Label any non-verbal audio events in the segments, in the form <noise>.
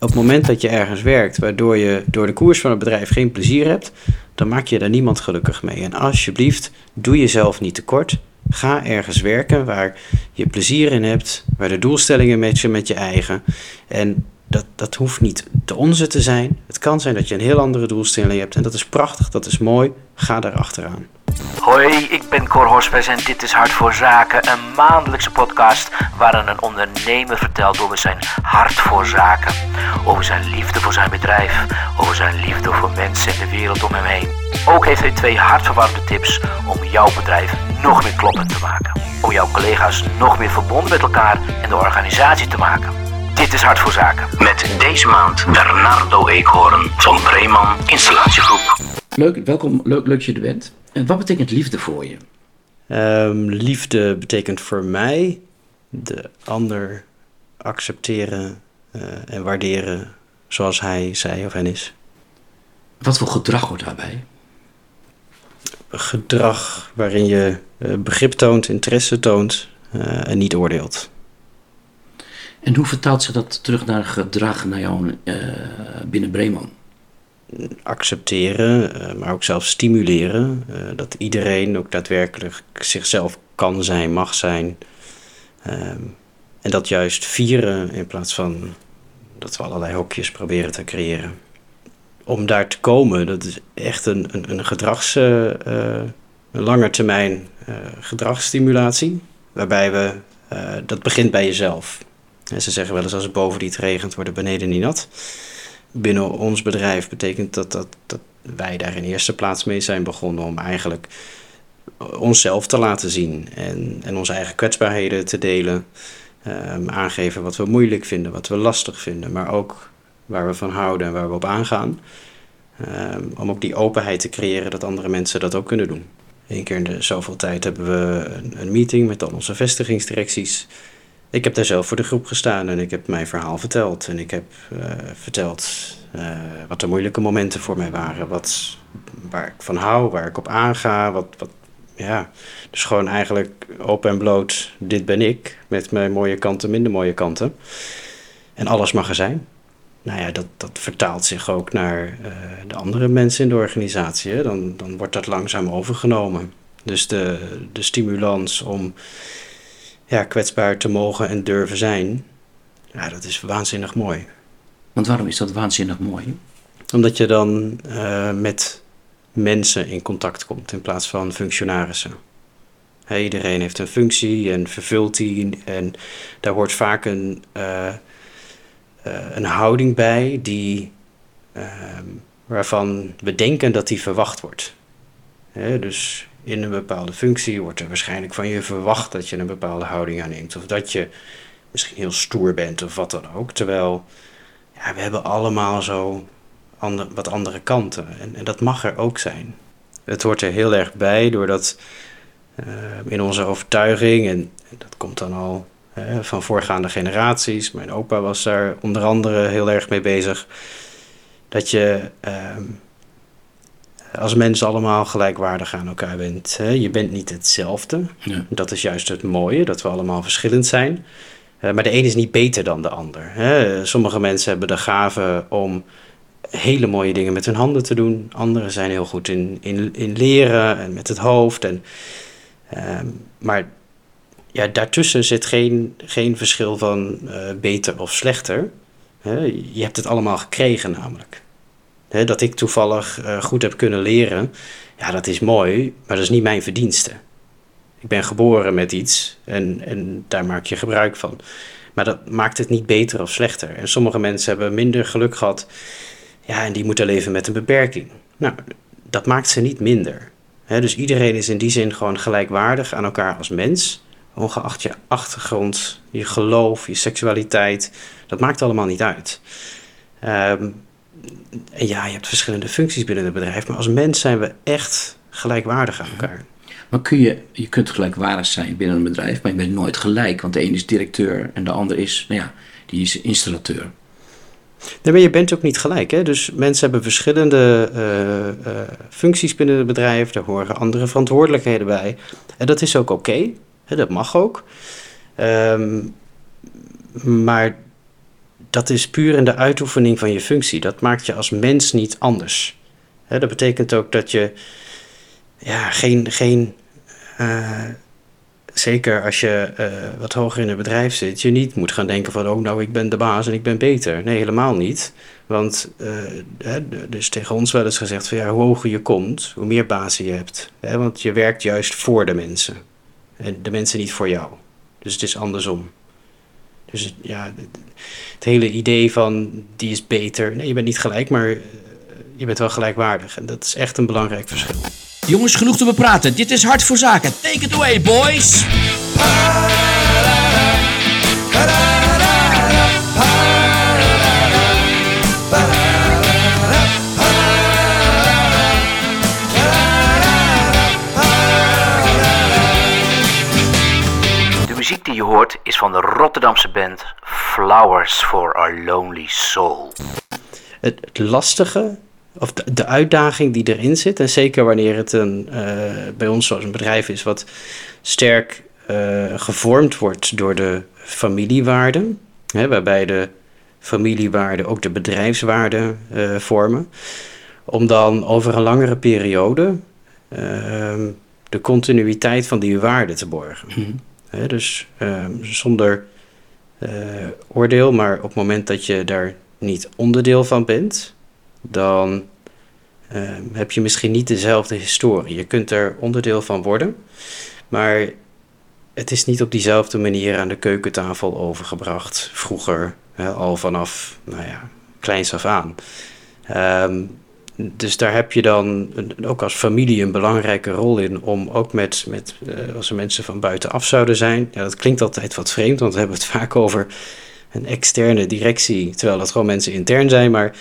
Op het moment dat je ergens werkt waardoor je door de koers van het bedrijf geen plezier hebt, dan maak je daar niemand gelukkig mee. En alsjeblieft, doe jezelf niet tekort. Ga ergens werken waar je plezier in hebt, waar de doelstellingen matchen met je eigen. En dat, dat hoeft niet de onze te zijn. Het kan zijn dat je een heel andere doelstelling hebt en dat is prachtig, dat is mooi. Ga daar achteraan. Hoi, ik ben Cor Hospes en dit is Hart voor Zaken, een maandelijkse podcast waarin een ondernemer vertelt over zijn hart voor zaken, over zijn liefde voor zijn bedrijf, over zijn liefde voor mensen en de wereld om hem heen. Ook heeft hij twee hartverwarmende tips om jouw bedrijf nog meer kloppend te maken, om jouw collega's nog meer verbonden met elkaar en de organisatie te maken. Dit is Hart voor Zaken. Met deze maand Bernardo Eekhoorn van Breeman Installatiegroep. Leuk, welkom, leuk, leuk dat je er bent. En wat betekent liefde voor je? Ehm, liefde betekent voor mij de ander accepteren eh, en waarderen zoals hij, zij of hen is. Wat voor gedrag hoort daarbij? Gedrag waarin je eh, begrip toont, interesse toont eh, en niet oordeelt. En hoe vertaalt zich dat terug naar gedrag naar jou binnen Breeman? Accepteren, eh, maar ook zelf stimuleren. Eh, dat iedereen ook daadwerkelijk zichzelf kan zijn, mag zijn. Ehm, en dat juist vieren in plaats van dat we allerlei hokjes proberen te creëren. Om daar te komen, dat is echt een, een, een gedrags, uh, een langetermijn uh, gedragsstimulatie. Waarbij we, dat begint bij jezelf. En ze zeggen wel eens als het boven niet regent, wordt het beneden niet nat binnen ons bedrijf betekent dat, dat, dat wij daar in eerste plaats mee zijn begonnen om eigenlijk onszelf te laten zien en, en onze eigen kwetsbaarheden te delen. Um, aangeven wat we moeilijk vinden, wat we lastig vinden, maar ook waar we van houden en waar we op aangaan. Um, om ook die openheid te creëren dat andere mensen dat ook kunnen doen. Eén keer in de zoveel tijd hebben we een, een meeting met al onze vestigingsdirecties ik heb daar zelf voor de groep gestaan en ik heb mijn verhaal verteld. En ik heb uh, verteld uh, wat de moeilijke momenten voor mij waren. Wat, waar ik van hou, waar ik op aanga. Wat, wat, ja. Dus gewoon eigenlijk open en bloot, dit ben ik. Met mijn mooie kanten, minder mooie kanten. En alles mag er zijn. Nou ja, dat, dat vertaalt zich ook naar uh, de andere mensen in de organisatie. Dan, dan wordt dat langzaam overgenomen. Dus de, de stimulans om ja, kwetsbaar te mogen en durven zijn, ja, dat is waanzinnig mooi. Want waarom is dat waanzinnig mooi? Omdat je dan uh, met mensen in contact komt in plaats van functionarissen. Iedereen heeft een functie en vervult die. En daar hoort vaak een, uh, uh, een houding bij die, ehm, waarvan we denken dat die verwacht wordt. Dus in een bepaalde functie wordt er waarschijnlijk van je verwacht dat je een bepaalde houding aanneemt. Of dat je misschien heel stoer bent of wat dan ook. Terwijl ja, we hebben allemaal zo wat andere kanten. En, en, dat mag er ook zijn. Het hoort er heel erg bij doordat uh, in onze overtuiging, en dat komt dan al van voorgaande generaties, mijn opa was daar onder andere heel erg mee bezig, dat je. Uh, als mensen allemaal gelijkwaardig aan elkaar bent. Hè? Je bent niet hetzelfde. Ja. Dat is juist het mooie, dat we allemaal verschillend zijn. Uh, maar de een is niet beter dan de ander. Hè? Sommige mensen hebben de gave om hele mooie dingen met hun handen te doen. Anderen zijn heel goed in, in, in leren en met het hoofd. En, uh, maar ja, daartussen zit geen, geen verschil van uh, beter of slechter. Je hebt het allemaal gekregen namelijk dat ik toevallig uh, goed heb kunnen leren, ja, dat is mooi, maar dat is niet mijn verdienste. Ik ben geboren met iets en, en daar maak je gebruik van. Maar dat maakt het niet beter of slechter. En sommige mensen hebben minder geluk gehad, ja, en die moeten leven met een beperking. Nou, dat maakt ze niet minder. dus iedereen is in die zin gewoon gelijkwaardig aan elkaar als mens. Ongeacht je achtergrond, je geloof, je seksualiteit. Dat maakt allemaal niet uit. Um, en ja, je hebt verschillende functies binnen het bedrijf, maar als mens zijn we echt gelijkwaardig aan elkaar. Maar kun je, je kunt gelijkwaardig zijn binnen een bedrijf, maar je bent nooit gelijk, want de een is directeur en de ander is, nou ja, die is installateur. Nee, maar je bent ook niet gelijk. Hè? Dus mensen hebben verschillende uh, uh, functies binnen het bedrijf. Daar horen andere verantwoordelijkheden bij. En dat is ook oké. Okay, dat mag ook. Um, maar dat is puur in de uitoefening van je functie. Dat maakt je als mens niet anders. Dat betekent ook dat je ja, geen, geen eh, zeker als je uh, wat hoger in het bedrijf zit, je niet moet gaan denken van, oh nou, ik ben de baas en ik ben beter. Nee, helemaal niet. Want uh, dus tegen ons wel eens gezegd van, ja, hoe hoger je komt, hoe meer bazen je hebt. Want je werkt juist voor de mensen. En de mensen niet voor jou. Dus het is andersom. Dus ja, het hele idee van, die is beter. Nee, je bent niet gelijk, maar je bent wel gelijkwaardig. En dat is echt een belangrijk verschil. Jongens, genoeg te bepraten. Dit is Hart voor Zaken. Take it away, boys. Die je hoort is van de Rotterdamse band Flowers for Our Lonely Soul. Het lastige of de, uitdaging die erin zit. En zeker wanneer het een, uh, bij ons zoals een bedrijf is wat sterk uh, gevormd wordt door de familiewaarden. Hè, waarbij de familiewaarden ook de bedrijfswaarden uh, vormen. Om dan over een langere periode ehm, de continuïteit van die waarden te borgen. Mm. Dus ehm, zonder oordeel, maar op het moment dat je daar niet onderdeel van bent, dan ehm, heb je misschien niet dezelfde historie. Je kunt er onderdeel van worden, maar het is niet op diezelfde manier aan de keukentafel overgebracht. Vroeger, al vanaf, nou ja, kleins af aan. Ehm, dus daar heb je dan ook als familie een belangrijke rol in om ook met, met uh, als er mensen van buitenaf zouden zijn. Ja, dat klinkt altijd wat vreemd, want we hebben het <laughs> vaak over een externe directie, terwijl dat gewoon mensen intern zijn. Maar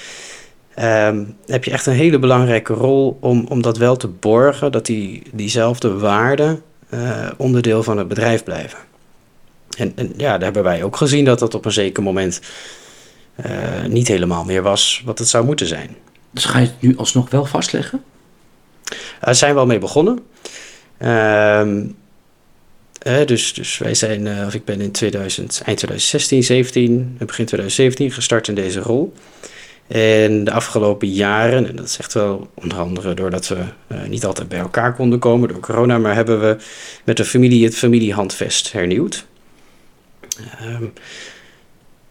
um, heb je echt een hele belangrijke rol om, om dat wel te borgen, dat die, diezelfde waarden uh, onderdeel van het bedrijf blijven. En, en, ja, daar hebben wij ook gezien dat dat op een zeker moment uh, niet helemaal meer was wat het zou moeten zijn. Ga je het nu alsnog wel vastleggen? Daar zijn we al mee begonnen. Uh, dus, dus wij zijn, of ik ben in 2000, eind 2016, 17, begin 2017 gestart in deze rol. En de afgelopen jaren, en dat is echt wel onder andere doordat we uh, niet altijd bij elkaar konden komen door corona, maar hebben we met de familie het familiehandvest hernieuwd. Um,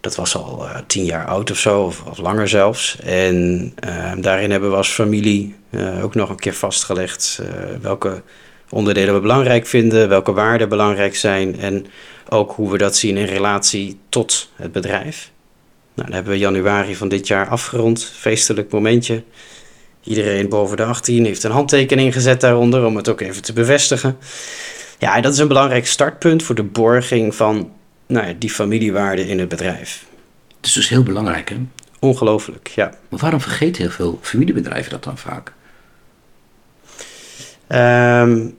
dat was al uh, tien jaar oud of zo, of, langer zelfs. En uh, daarin hebben we als familie uh, ook nog een keer vastgelegd welke onderdelen we belangrijk vinden, welke waarden belangrijk zijn en ook hoe we dat zien in relatie tot het bedrijf. Nou, dan hebben we januari van dit jaar afgerond. Feestelijk momentje. Iedereen boven de 18 heeft een handtekening gezet daaronder om het ook even te bevestigen. Ja, dat is een belangrijk startpunt voor de borging van nou ja, die familiewaarde in het bedrijf. Het is dus heel belangrijk, hè? Ongelooflijk, ja. Maar waarom vergeten heel veel familiebedrijven dat dan vaak? Um,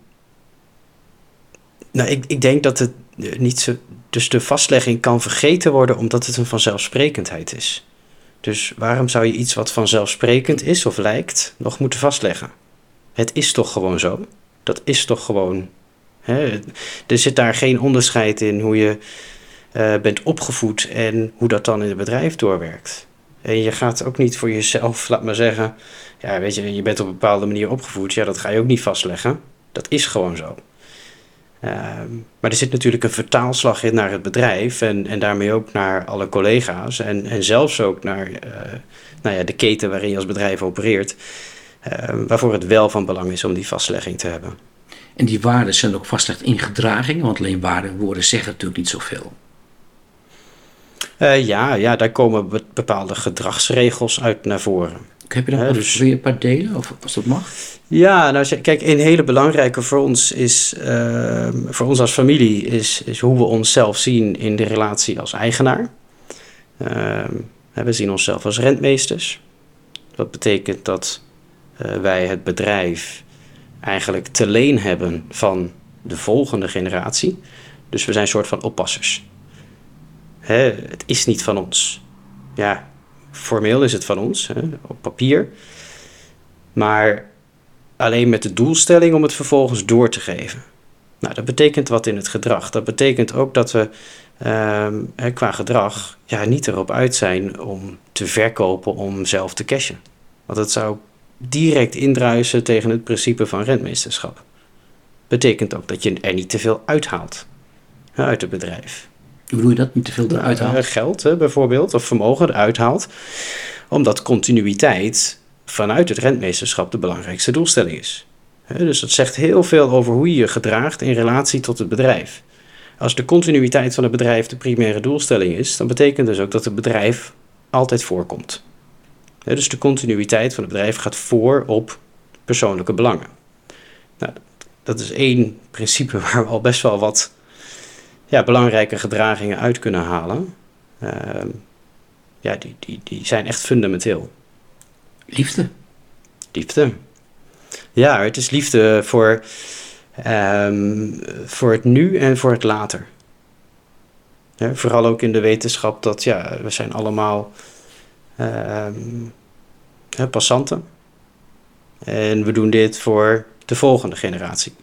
nou, ik, ik denk dat het niet zo dus de vastlegging kan vergeten worden omdat het een vanzelfsprekendheid is. Dus waarom zou je iets wat vanzelfsprekend is of lijkt nog moeten vastleggen? Het is toch gewoon zo? Dat is toch gewoon. Hè? Er zit daar geen onderscheid in hoe je bent opgevoed en hoe dat dan in het bedrijf doorwerkt. En je gaat ook niet voor jezelf, <laughs> laat maar zeggen, ja, weet je, je bent op een bepaalde manier opgevoed. Ja, dat ga je ook niet vastleggen. Dat is gewoon zo. Ehm, maar er zit natuurlijk een vertaalslag in naar het bedrijf en, en daarmee ook naar alle collega's en, en zelfs ook naar uh, nou ja, de keten waarin je als bedrijf opereert, uh, waarvoor het wel van belang is om die vastlegging te hebben. En die waarden zijn ook vastgelegd in gedraging, want alleen waarden woorden zeggen natuurlijk niet zoveel. Uh, ja, ja, daar komen bepaalde gedragsregels uit naar voren. Heb je nog dus... een paar delen, of als dat mag? Ja, nou kijk, een hele belangrijke voor ons is, uh, voor ons als familie, is, is hoe we onszelf zien in de relatie als eigenaar. Uh, we zien onszelf als rentmeesters. Dat betekent dat uh, wij het bedrijf eigenlijk te leen hebben van de volgende generatie. Dus we zijn een soort van oppassers. Hè, het is niet van ons. Ja, formeel is het van ons, hè, op papier. Maar alleen met de doelstelling om het vervolgens door te geven. Nou, dat betekent wat in het gedrag. Dat betekent ook dat we ehm, qua gedrag ja, niet erop uit zijn om te verkopen om zelf te cashen. Want dat zou direct indruisen tegen het principe van rentmeesterschap. Betekent ook dat je er niet te veel uithaalt uit het bedrijf. Hoe bedoel je dat? Niet te veel eruit eh, Geld hè, bijvoorbeeld, of vermogen eruit haalt. Omdat continuïteit vanuit het rentmeesterschap de belangrijkste doelstelling is. Dus dat zegt heel veel over hoe je je gedraagt in relatie tot het bedrijf. Als de continuïteit van het bedrijf de primaire doelstelling is, dan betekent dus ook dat het bedrijf altijd voorkomt. Dus de continuïteit van het bedrijf gaat voor op persoonlijke belangen. Nou, dat is één principe <laughs> waar we al best wel wat ja, belangrijke gedragingen uit kunnen halen. Ehm, ja, die, die, die zijn echt fundamenteel. Liefde. Liefde. Ja, het is liefde voor, ehm, voor het nu en voor het later. Ja, vooral ook in de wetenschap dat ja, we zijn allemaal ehm, hè, passanten. En we doen dit voor de volgende generatie.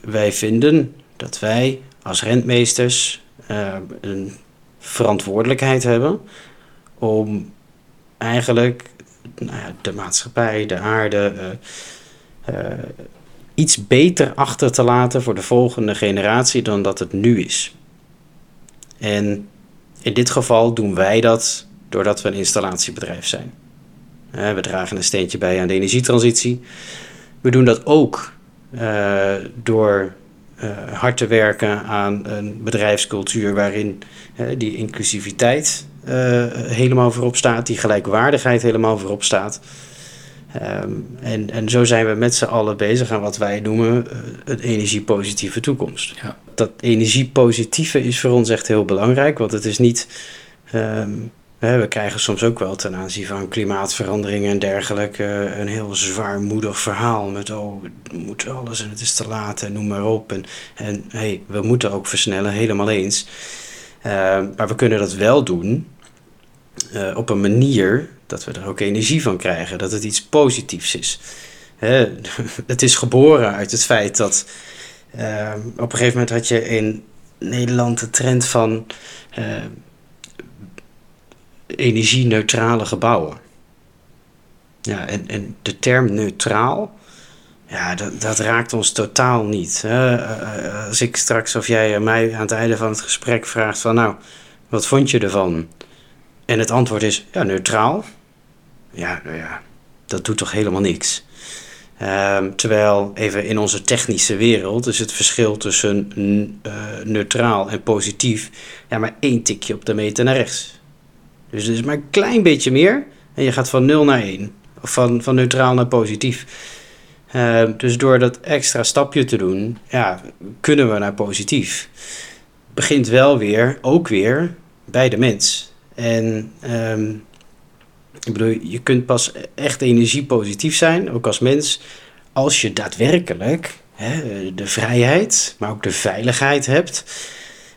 Wij vinden dat wij als rentmeesters eh, een verantwoordelijkheid hebben om eigenlijk nou ja, de maatschappij, de aarde, eh, eh, iets beter achter te laten voor de volgende generatie dan dat het nu is. En in dit geval doen wij dat doordat we een installatiebedrijf zijn. We dragen een steentje bij aan de energietransitie. We doen dat ook door hard te werken aan een bedrijfscultuur waarin eh, die inclusiviteit eh, helemaal voorop staat, die gelijkwaardigheid helemaal voorop staat. Ehm, en, en zo zijn we met z'n allen bezig aan wat wij noemen eh, een energiepositieve toekomst. Ja. Dat energiepositieve is voor ons echt heel belangrijk, want het is niet. ehm, we krijgen soms ook wel ten aanzien van klimaatverandering en dergelijke een heel zwaarmoedig verhaal met oh, we moeten alles en het is te laat en noem maar op. En, en hey, we moeten ook versnellen, helemaal eens. Ehm, maar we kunnen dat wel doen eh, op een manier dat we er ook energie van krijgen, dat het iets positiefs is. <laughs> Het is geboren uit het feit dat ehm, op een gegeven moment had je in Nederland de trend van eh, energie-neutrale gebouwen. Ja, en, en de term neutraal, ja, dat, dat raakt ons totaal niet. Eh, eh, als ik straks of jij mij aan het einde van het gesprek vraagt van nou, wat vond je ervan? En het antwoord is ja, neutraal. Ja, nou ja, dat doet toch helemaal niks. Ehm, terwijl even in onze technische wereld is het verschil tussen eh, neutraal en positief ja, maar één tikje op de meter naar rechts. Dus het is maar een klein beetje meer en je gaat van 0 naar 1. Of van, van neutraal naar positief. Ehm, dus door dat extra stapje te doen, ja, kunnen we naar positief. Begint wel weer, ook weer, bij de mens. En ehm, ik bedoel, je kunt pas echt energiepositief zijn, ook als mens, als je daadwerkelijk hè, de vrijheid, maar ook de veiligheid hebt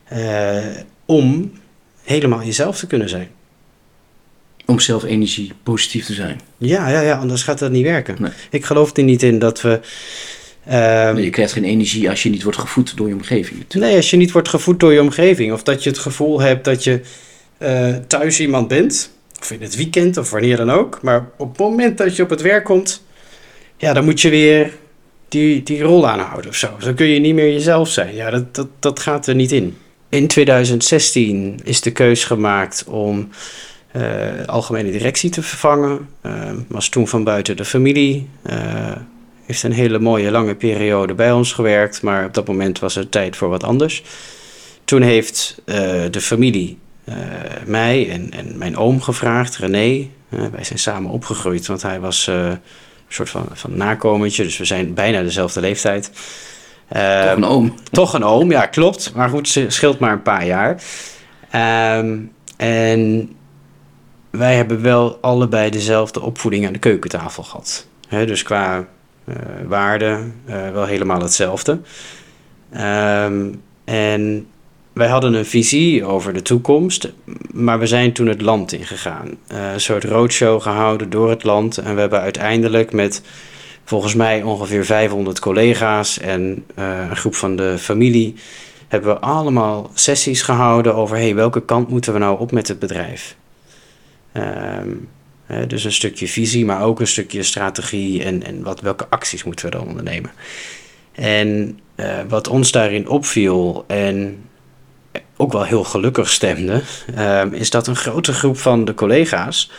eh, om helemaal jezelf te kunnen zijn. Om zelf energie positief te zijn. Ja, ja, ja, anders gaat dat niet werken. Nee. Ik geloof er niet in dat we. ehm, je krijgt geen energie als je niet wordt gevoed door je omgeving. natuurlijk. Nee, als je niet wordt gevoed door je omgeving. Of dat je het gevoel hebt dat je eh, thuis iemand bent. Of in het weekend of wanneer dan ook. Maar op het moment dat je op het werk komt. Ja, dan moet je weer die, die rol aanhouden of zo. Dan kun je niet meer jezelf zijn. Ja, dat, dat, dat gaat er niet in. In 2016 is de keus gemaakt om algemene directie te vervangen. Eh, was toen van buiten de familie. Eh, heeft een hele mooie lange periode bij ons gewerkt, maar op dat moment was het tijd voor wat anders. Toen heeft eh, de familie eh, mij en, en mijn oom gevraagd, René. Eh, wij zijn samen opgegroeid, want hij was eh, een soort van, van nakomertje, dus we zijn bijna dezelfde leeftijd. Eh, Toch een oom. toch een oom, ja, klopt. Maar goed, ze scheelt maar een paar jaar. Ehm, en wij hebben wel allebei dezelfde opvoeding aan de keukentafel gehad. Dus qua eh waarde eh, wel helemaal hetzelfde. Ehm, en wij hadden een visie over de toekomst, maar we zijn toen het land ingegaan. Eh, een soort roadshow gehouden door het land. En we hebben uiteindelijk met volgens mij ongeveer 500 collega's en een groep van de familie hebben we allemaal sessies gehouden over hey, welke kant moeten we nou op met het bedrijf. Ehm, dus een stukje visie, maar ook een stukje strategie en, en wat, welke acties moeten we dan ondernemen. En eh, wat ons daarin opviel en ook wel heel gelukkig stemde, ehm, is dat een grote groep van de collega's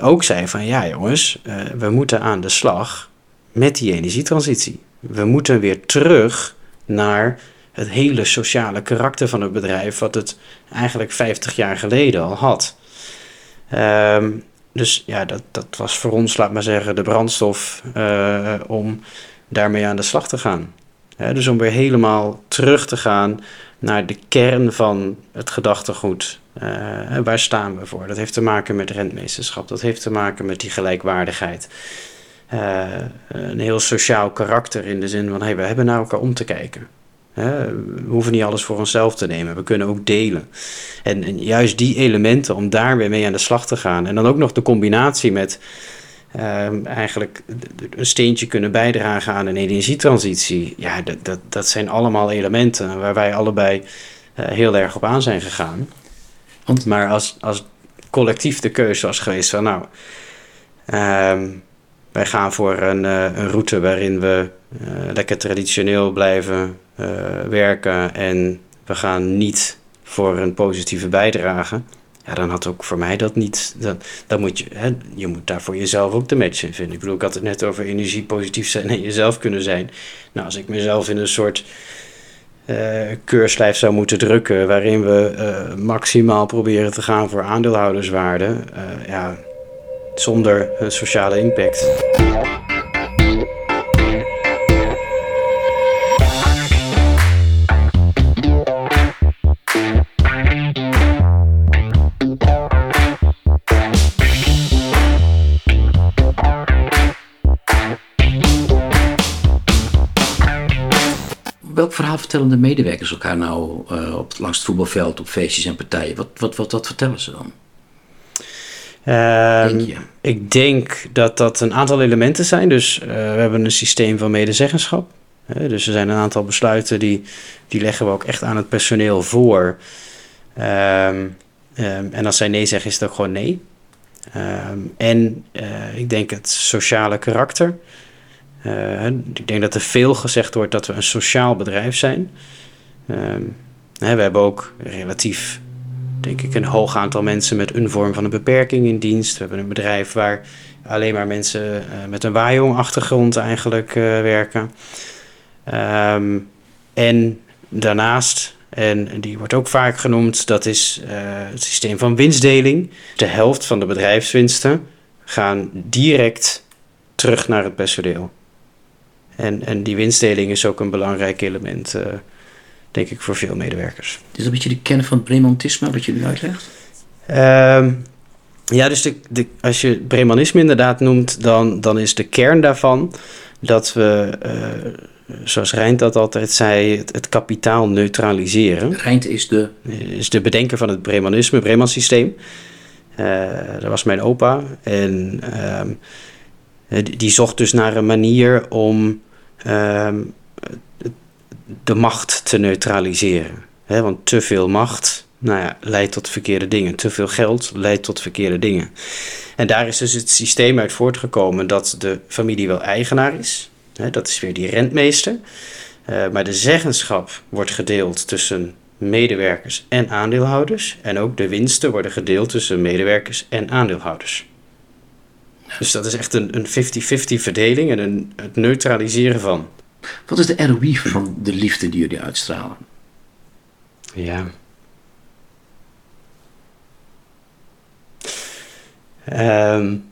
ook zei van ja jongens, uh, we moeten aan de slag met die energietransitie. We moeten weer terug naar het hele sociale karakter van het bedrijf, wat het eigenlijk 50 jaar geleden al had. Ehm, dus ja, dat, dat was voor ons, laat maar zeggen, de brandstof uh, om daarmee aan de slag te gaan. dus om weer helemaal terug te gaan naar de kern van het gedachtegoed. Uh, waar staan we voor? Dat heeft te maken met rentmeesterschap, dat heeft te maken met die gelijkwaardigheid. Uh, een heel sociaal karakter in de zin van hey, we hebben naar elkaar om te kijken. We hoeven niet alles voor onszelf te nemen, we kunnen ook delen. En, en, juist die elementen, om daar weer mee aan de slag te gaan. En dan ook nog de combinatie met uh, eigenlijk een steentje kunnen bijdragen aan een energietransitie. Ja, dat, dat, dat zijn allemaal elementen waar wij allebei uh, heel erg op aan zijn gegaan. Want, maar als, als collectief de keuze was geweest van nou, uh, wij gaan voor een, uh, een route waarin we lekker traditioneel blijven werken en we gaan niet voor een positieve bijdrage ja, dan had ook voor mij dat niet. Dan, dan moet je, hè, je moet daar voor jezelf ook de match in vinden. Ik bedoel, ik had het net over energie positief zijn en jezelf kunnen zijn. Nou, als ik mezelf in een soort uh, keurslijf zou moeten drukken, waarin we uh, maximaal proberen te gaan voor aandeelhouderswaarde, uh, ja, zonder een sociale impact. Verhaal vertellen de medewerkers elkaar nou uh, op, langs het voetbalveld, op feestjes en partijen? Wat, wat, wat, wat vertellen ze dan? Denk ik denk dat dat een aantal elementen zijn. Dus uh, we hebben een systeem van medezeggenschap. Dus er zijn een aantal besluiten die, die leggen we ook echt aan het personeel voor. Um, um, en als zij nee zeggen, is het ook gewoon nee. en ik denk het sociale karakter. Uh, ik denk dat er veel gezegd wordt dat we een sociaal bedrijf zijn. Uh, we hebben ook relatief, denk ik, een hoog aantal mensen met een vorm van een beperking in dienst. We hebben een bedrijf waar alleen maar mensen uh, met een waaijong-achtergrond eigenlijk uh, werken. Um, en daarnaast, en die wordt ook vaak genoemd, dat is het systeem van winstdeling. De helft van de bedrijfswinsten gaan direct terug naar het personeel. En, en die winstdeling is ook een belangrijk element, uh, denk ik, voor veel medewerkers. Is dat een beetje de kern van het Bremontisme, wat je nu uitlegt? Um, ja, dus de, de, als je Bremanisme inderdaad noemt, dan, dan is de kern daarvan dat we, uh, zoals Rijnt dat altijd zei, het, het, kapitaal neutraliseren. Rijnt is de? Is de bedenker van het Bremanisme, Breman systeem. Uh, dat was mijn opa. En uh, die, zocht dus naar een manier om Ehm, de macht te neutraliseren. want te veel macht nou ja, leidt tot verkeerde dingen. Te veel geld leidt tot verkeerde dingen. En daar is dus het systeem uit voortgekomen dat de familie wel eigenaar is. dat is weer die rentmeester. Uh, maar de zeggenschap wordt gedeeld tussen medewerkers en aandeelhouders. En ook de winsten worden gedeeld tussen medewerkers en aandeelhouders. Dus dat is echt een 50-50 verdeling en een, het neutraliseren van. Wat is de ROI van de liefde die jullie uitstralen? Ja. Um,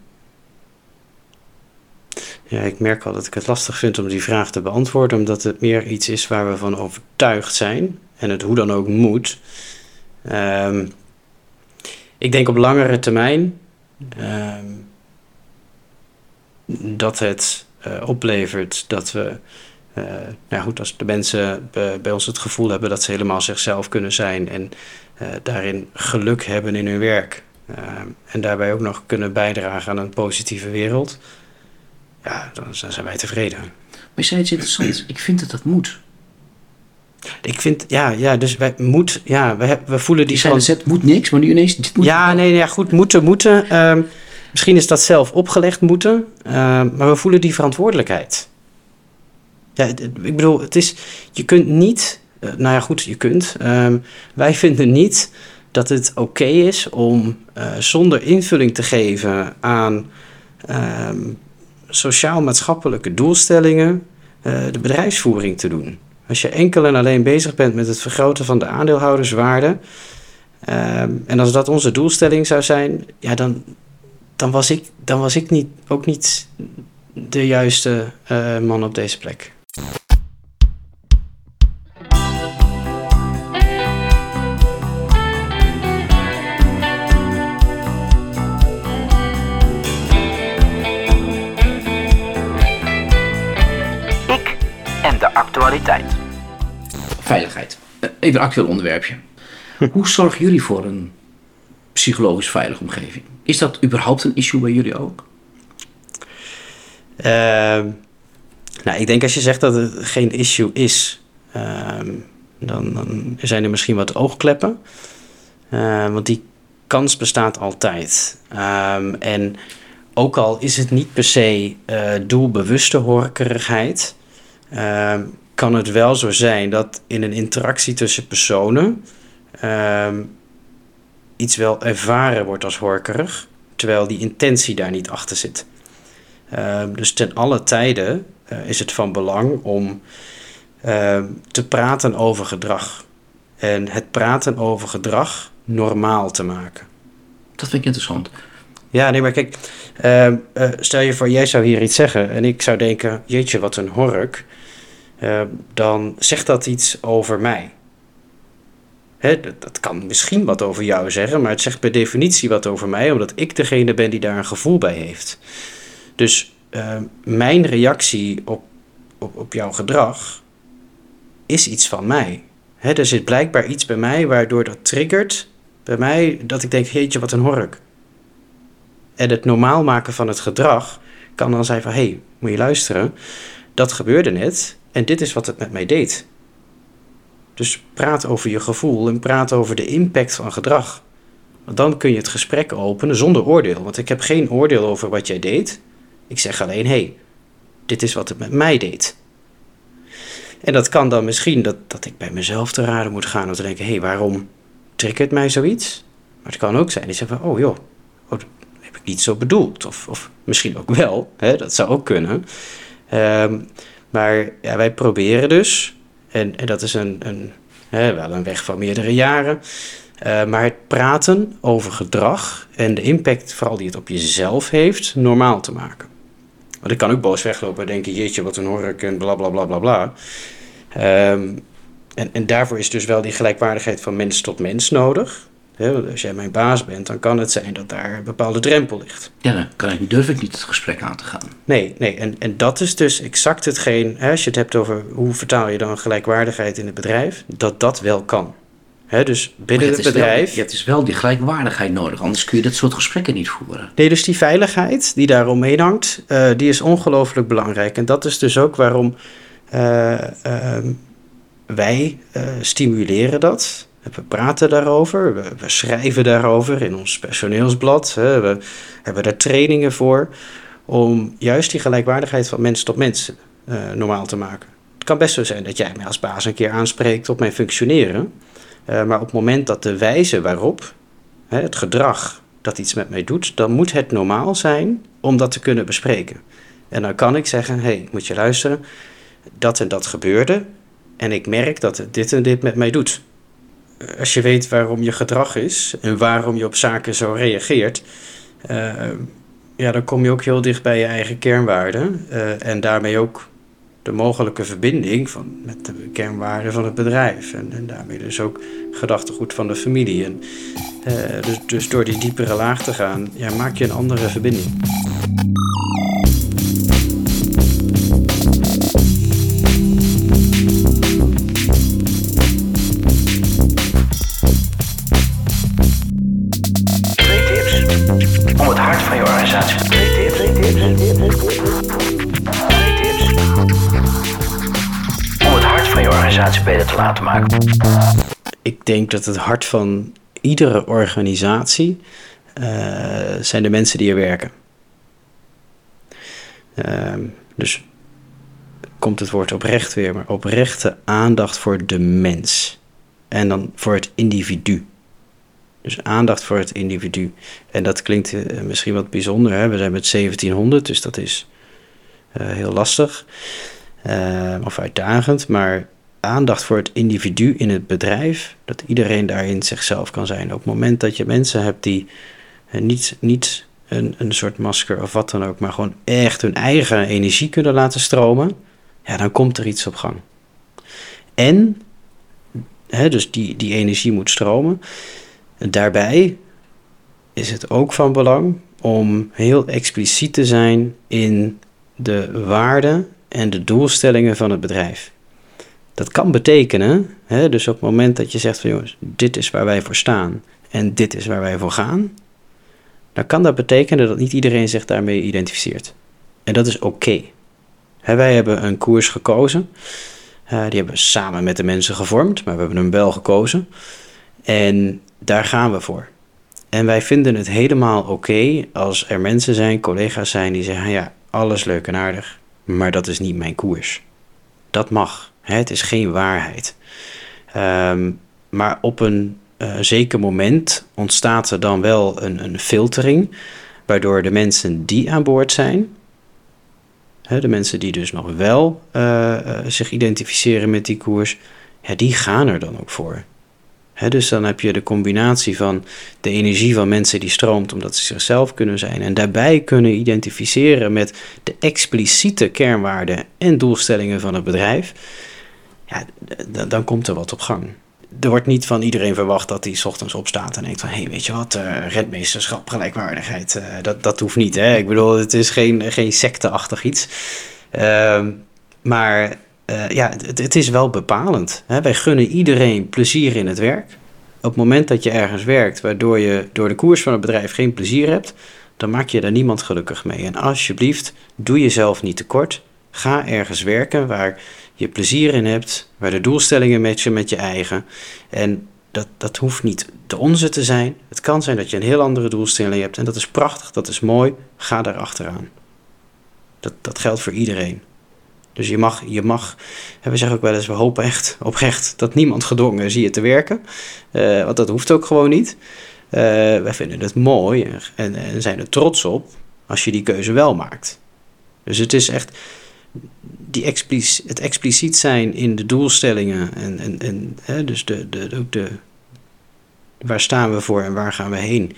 ja, ik merk al dat ik het lastig vind om die vraag te beantwoorden, omdat het meer iets is waar we van overtuigd zijn en het hoe dan ook moet. Um, ik denk op langere termijn um, dat het uh, oplevert dat we, uh, nou goed, als de mensen bij ons het gevoel hebben dat ze helemaal zichzelf kunnen zijn en uh, daarin geluk hebben in hun werk en daarbij ook nog kunnen bijdragen aan een positieve wereld, ja, dan zijn wij tevreden. Maar je zei iets interessants, ik vind dat dat moet. Ik vind, ja, ja dus wij moet, ja, we, we voelen die zijn van- het moet niks, maar nu ineens dit moet Ja, nee, ja, goed, moeten, moeten. Ehm, misschien is dat zelf opgelegd moeten, ehm, maar we voelen die verantwoordelijkheid. Ja, ik bedoel, het is, je kunt niet, eh, nou ja, goed, je kunt. Ehm, wij <laughs> vinden niet dat het oké is om eh, zonder invulling te geven aan ehm, sociaal-maatschappelijke doelstellingen eh, de bedrijfsvoering te doen. Als je enkel en alleen bezig bent met het vergroten van de aandeelhouderswaarde, Ehm, en als dat onze doelstelling zou zijn, ja, dan, dan was ik, dan was ik niet, ook niet de juiste eh, man op deze plek. Ik en de actualiteit. Veiligheid. Eh, Even een actueel onderwerpje. <laughs> Hoe zorgen jullie voor een psychologisch veilige omgeving? Is dat überhaupt een issue bij jullie ook? Ehm, nou, ik denk als je zegt dat het geen issue is, ehm, dan, dan zijn er misschien wat oogkleppen. Ehm, want die kans bestaat altijd. En ook al is het niet per se eh, doelbewuste horkerigheid, kan het wel zo zijn dat in een interactie tussen personen iets wel ervaren wordt als horkerig, terwijl die intentie daar niet achter zit. Ehm, dus ten alle tijden eh, is het van belang om ehm, te praten over gedrag. En het praten over gedrag normaal te maken. Dat vind ik interessant. Ja, nee, maar kijk, ehm, eh, stel je voor, jij zou hier iets zeggen en ik zou denken, jeetje, wat een hork. Dan zegt dat iets over mij. Dat kan misschien wat over jou zeggen, maar het zegt per definitie wat over mij, omdat ik degene ben die daar een gevoel bij heeft. Dus ehm, mijn reactie op, op, op jouw gedrag is iets van mij. Hè, er zit blijkbaar iets bij mij waardoor dat triggert bij mij dat ik denk, jeetje, wat een hork. En het normaal maken van het gedrag kan dan zijn van... hé, hey, moet je luisteren, dat gebeurde net en dit is wat het met mij deed. Dus praat over je gevoel en praat over de impact van gedrag. Want dan kun je het gesprek openen zonder oordeel. Want ik heb geen oordeel over wat jij deed. Ik zeg alleen, hé, hey, dit is wat het met mij deed. En dat kan dan misschien dat, dat ik bij mezelf te raden moet gaan... om te denken, hé, hey, waarom triggert mij zoiets? Maar het kan ook zijn, die zeggen van, oh joh, oh, heb ik niet zo bedoeld. Of, of misschien ook wel, hè, dat zou ook kunnen. Ehm, maar ja, wij proberen dus, en, en dat is een, een, hè, wel een weg van meerdere jaren, eh, maar het praten over gedrag en de impact, vooral die het op jezelf heeft, normaal te maken. Want ik kan ook boos weglopen en denken, jeetje, wat een hork en bla bla bla bla. Ehm, en, en daarvoor is dus wel die gelijkwaardigheid van mens tot mens nodig. Want als jij mijn baas bent, dan kan het zijn dat daar een bepaalde drempel ligt. Ja, dan kan ik, durf ik niet het gesprek aan te gaan. Nee, nee. En, en dat is dus exact hetgeen, hè, als je het hebt over hoe vertaal je dan gelijkwaardigheid in het bedrijf, dat dat wel kan. Hè, dus binnen het wel- bedrijf. ja, het is wel die gelijkwaardigheid nodig, anders kun je dat soort gesprekken niet voeren. Nee, dus die veiligheid die daar omheen hangt, eh, die is ongelooflijk belangrijk. En dat is dus ook waarom eh, ehm, wij eh, stimuleren dat. We praten daarover, we, schrijven daarover in ons personeelsblad. Hè. We hebben daar trainingen voor om juist die gelijkwaardigheid van mens tot mens eh, normaal te maken. Het kan best zo zijn dat jij mij als baas een keer aanspreekt op mijn functioneren. Eh, maar op het moment dat de wijze waarop hè, het gedrag dat iets met mij doet, dan moet het normaal zijn om dat te kunnen bespreken. En dan kan ik zeggen: hé, hey, moet je luisteren, dat en dat gebeurde. En ik merk dat dit en dit met mij doet. Als je weet waarom je gedrag is en waarom je op zaken zo reageert, eh, ja, dan kom je ook heel dicht bij je eigen kernwaarden. eh, en daarmee ook de mogelijke verbinding van, met de kernwaarden van het bedrijf. En, en daarmee dus ook gedachtegoed van de familie. En, eh, dus, dus door die diepere laag te gaan, ja, maak je een andere verbinding. Laten maken? Ik denk dat het hart van iedere organisatie uh, zijn de mensen die er werken. Uh, dus komt het woord oprecht weer, maar oprechte aandacht voor de mens. En dan voor het individu. Dus aandacht voor het individu. En dat klinkt uh, misschien wat bijzonder. Hè? We zijn met 1700, dus dat is uh, heel lastig. Uh, of uitdagend. Maar aandacht voor het individu in het bedrijf. Dat iedereen daarin zichzelf kan zijn. Op het moment dat je mensen hebt die niet, niet een, een soort masker of wat dan ook. Maar gewoon echt hun eigen energie kunnen laten stromen. Ja, dan komt er iets op gang. En, hè, dus die, die energie moet stromen. Daarbij is het ook van belang om heel expliciet te zijn in de waarden en de doelstellingen van het bedrijf. Dat kan betekenen, hè, dus op het moment dat je zegt van jongens, dit is waar wij voor staan en dit is waar wij voor gaan, dan kan dat betekenen dat niet iedereen zich daarmee identificeert. En dat is oké. Wij hebben een koers gekozen. Uh, die hebben we samen met de mensen gevormd, maar we hebben hem wel gekozen. En daar gaan we voor. En wij vinden het helemaal oké als er mensen zijn, collega's zijn, die zeggen: ja, alles leuk en aardig, maar dat is niet mijn koers. Dat mag. Het is geen waarheid. Um, maar op een uh, zeker moment ontstaat er dan wel een, een filtering, waardoor de mensen die aan boord zijn, hè, de mensen die dus nog wel uh, uh, zich identificeren met die koers, ja, die gaan er dan ook voor. He, dus dan heb je de combinatie van de energie van mensen die stroomt omdat ze zichzelf kunnen zijn en daarbij kunnen identificeren met de expliciete kernwaarden en doelstellingen van het bedrijf. Ja, dan komt er wat op gang. Er wordt niet van iedereen verwacht dat hij ochtends opstaat en denkt van... hé, hey, weet je wat, uh, redmeesterschap, gelijkwaardigheid, uh, dat, dat hoeft niet. Hè? Ik bedoel, het is geen, geen secteachtig iets. Uh, maar uh, ja, het, het, is wel bepalend. Hè? Wij gunnen iedereen plezier in het werk. Op het moment dat je ergens werkt waardoor je door de koers van het bedrijf geen plezier hebt, dan maak je daar niemand gelukkig mee. En alsjeblieft, doe jezelf niet tekort. Ga ergens werken waar je plezier in hebt, waar de doelstellingen matchen met je eigen. En dat, dat hoeft niet de onze te zijn. Het kan zijn dat je een heel andere doelstelling hebt. En dat is prachtig, dat is mooi. Ga daar achteraan. Dat, dat geldt voor iedereen. Dus je mag, je mag, we zeggen ook wel eens, we hopen echt oprecht dat niemand gedwongen is hier te werken. Uh, want dat hoeft ook gewoon niet. Uh, wij vinden het mooi en, en zijn er trots op als je die keuze wel maakt. Dus het is echt die explic het expliciet zijn in de doelstellingen en, en, en hè, dus de, de, ook de, waar staan we voor en waar gaan we heen.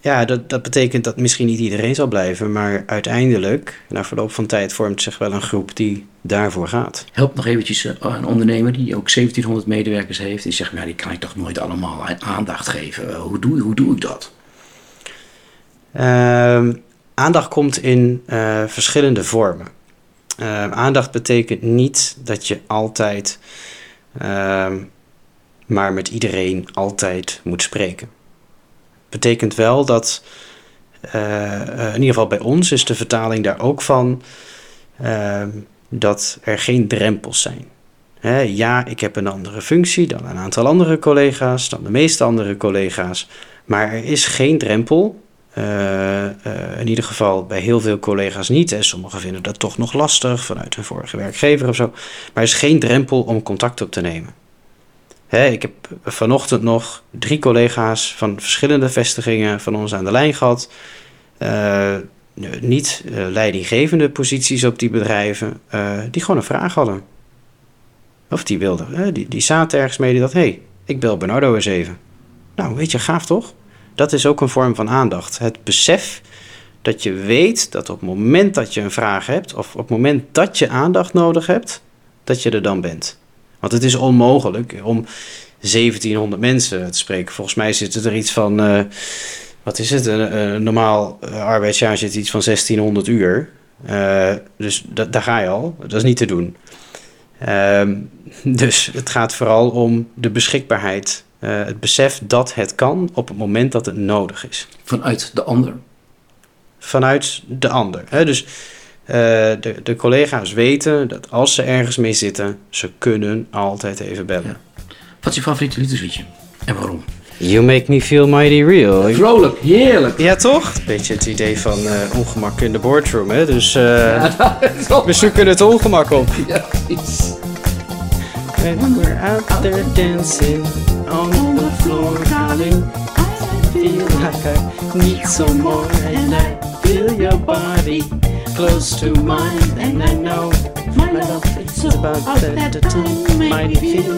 Ja, dat, dat betekent dat misschien niet iedereen zal blijven, maar uiteindelijk, na verloop van tijd, vormt zich wel een groep die daarvoor gaat. Help nog eventjes eh, een ondernemer die ook 1700 medewerkers heeft, die zegt, nou, die kan ik toch nooit allemaal aandacht geven. Hoe doe, hoe doe ik dat? Uh, aandacht komt in uh, verschillende vormen. Uh, aandacht betekent niet dat je altijd, ehm, maar met iedereen altijd moet spreken betekent wel dat, uh, in ieder geval bij ons is de vertaling daar ook van uh, dat er geen drempels zijn. Hè, ja, ik heb een andere functie dan een aantal andere collega's, dan de meeste andere collega's, maar er is geen drempel. Uh, in ieder geval bij heel veel collega's niet. En sommigen vinden dat toch nog lastig vanuit hun vorige werkgever of zo. Maar er is geen drempel om contact op te nemen. Hè, ik heb vanochtend nog drie collega's van verschillende vestigingen van ons aan de lijn gehad. Uh, niet leidinggevende posities op die bedrijven, die gewoon een vraag hadden. Of die wilden, die, die zaten ergens mee die dacht, hé, hey, ik bel Bernardo eens even. Nou, weet je, gaaf toch? Dat is ook een vorm van aandacht. Het besef dat je weet dat op het moment dat je een vraag hebt, of op het moment dat je aandacht nodig hebt, dat je er dan bent. Want het is onmogelijk om 1700 mensen te spreken. Volgens mij zit er iets van, uh, wat is het? Een, normaal eh, arbeidsjaar zit iets van 1600 uur. Uh, dus daar ga je al. Dat is niet te doen. Uh, <laughs> dus het gaat vooral om de beschikbaarheid. Het besef dat het kan op het moment dat het nodig is. Vanuit de ander? Vanuit de ander. Hè? Dus eh, de, de collega's weten dat als ze ergens mee zitten, ze kunnen altijd even bellen. Wat is je favoriete liefdesliedje? En waarom? You make me feel mighty real. Vrolijk, heerlijk. Ja, toch? Beetje het idee van eh, ongemak in de boardroom, hè? Dus eh, we zoeken het ongemak op. Ja, precies. When we're out there dancing on the floor, darling, I feel like I need some more, and I feel your body close to mine, and I know my love it's about that time. Mighty feel,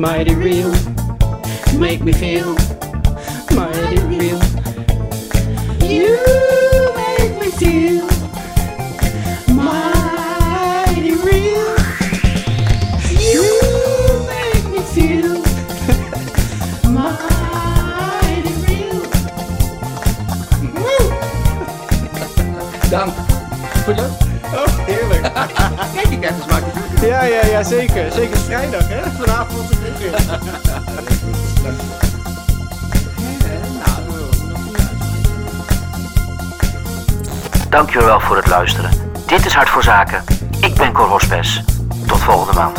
mighty real, make me feel mighty real. Dank. Goed leuk? Oh, heerlijk. <laughs> Kijk, ik heb smaak. Ja, ja, ja, zeker. Zeker vrijdag, hè? Vanavond te drinken. <laughs> Dankjewel voor het luisteren. Dit is Hart voor Zaken. Ik ben Cor Hospes. Tot volgende maand.